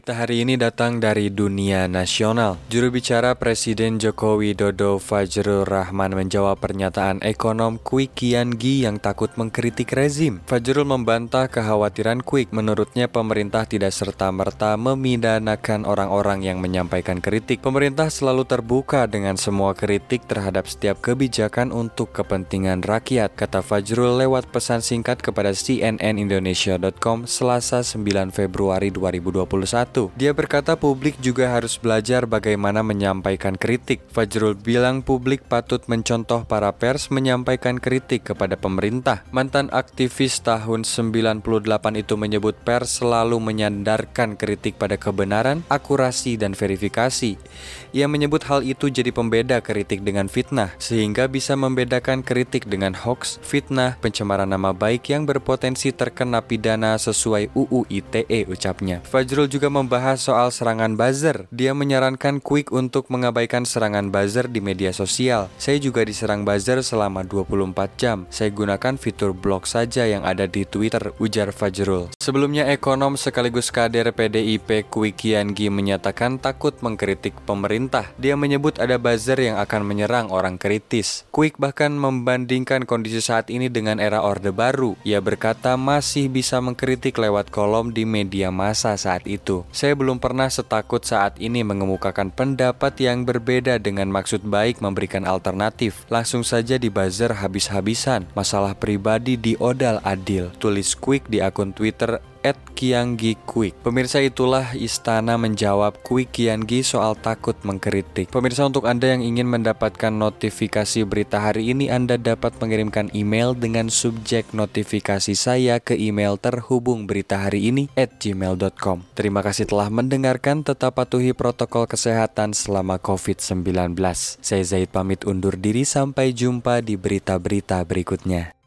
Berita hari ini datang dari dunia nasional. Juru bicara Presiden Joko Widodo Fajrul Rahman menjawab pernyataan ekonom Kwik Kian Gi yang takut mengkritik rezim. Fajrul membantah kekhawatiran Kwik. Menurutnya pemerintah tidak serta-merta memidanakan orang-orang yang menyampaikan kritik. Pemerintah selalu terbuka dengan semua kritik terhadap setiap kebijakan untuk kepentingan rakyat, kata Fajrul lewat pesan singkat kepada cnnindonesia.com Selasa 9 Februari 2021. Dia berkata publik juga harus belajar bagaimana menyampaikan kritik. Fajrul bilang publik patut mencontoh para pers menyampaikan kritik kepada pemerintah. Mantan aktivis tahun 98 itu menyebut pers selalu menyandarkan kritik pada kebenaran, akurasi, dan verifikasi. Ia menyebut hal itu jadi pembeda kritik dengan fitnah, sehingga bisa membedakan kritik dengan hoax, fitnah, pencemaran nama baik yang berpotensi terkena pidana sesuai UU ITE ucapnya. Fajrul juga membahas soal serangan buzzer. Dia menyarankan Quick untuk mengabaikan serangan buzzer di media sosial. Saya juga diserang buzzer selama 24 jam. Saya gunakan fitur blog saja yang ada di Twitter, ujar Fajrul. Sebelumnya ekonom sekaligus kader PDIP Quick Kiangi menyatakan takut mengkritik pemerintah. Dia menyebut ada buzzer yang akan menyerang orang kritis. Quick bahkan membandingkan kondisi saat ini dengan era Orde Baru. Ia berkata masih bisa mengkritik lewat kolom di media massa saat itu. Saya belum pernah setakut saat ini mengemukakan pendapat yang berbeda dengan maksud baik memberikan alternatif. Langsung saja dibuzzer habis-habisan. Masalah pribadi di Odal Adil. Tulis quick di akun Twitter at Kianggi Quick. Pemirsa itulah istana menjawab Quick Kianggi soal takut mengkritik. Pemirsa untuk Anda yang ingin mendapatkan notifikasi berita hari ini Anda dapat mengirimkan email dengan subjek notifikasi saya ke email terhubung berita hari ini at gmail.com. Terima kasih telah mendengarkan, tetap patuhi protokol kesehatan selama COVID-19. Saya Zaid pamit undur diri sampai jumpa di berita-berita berikutnya.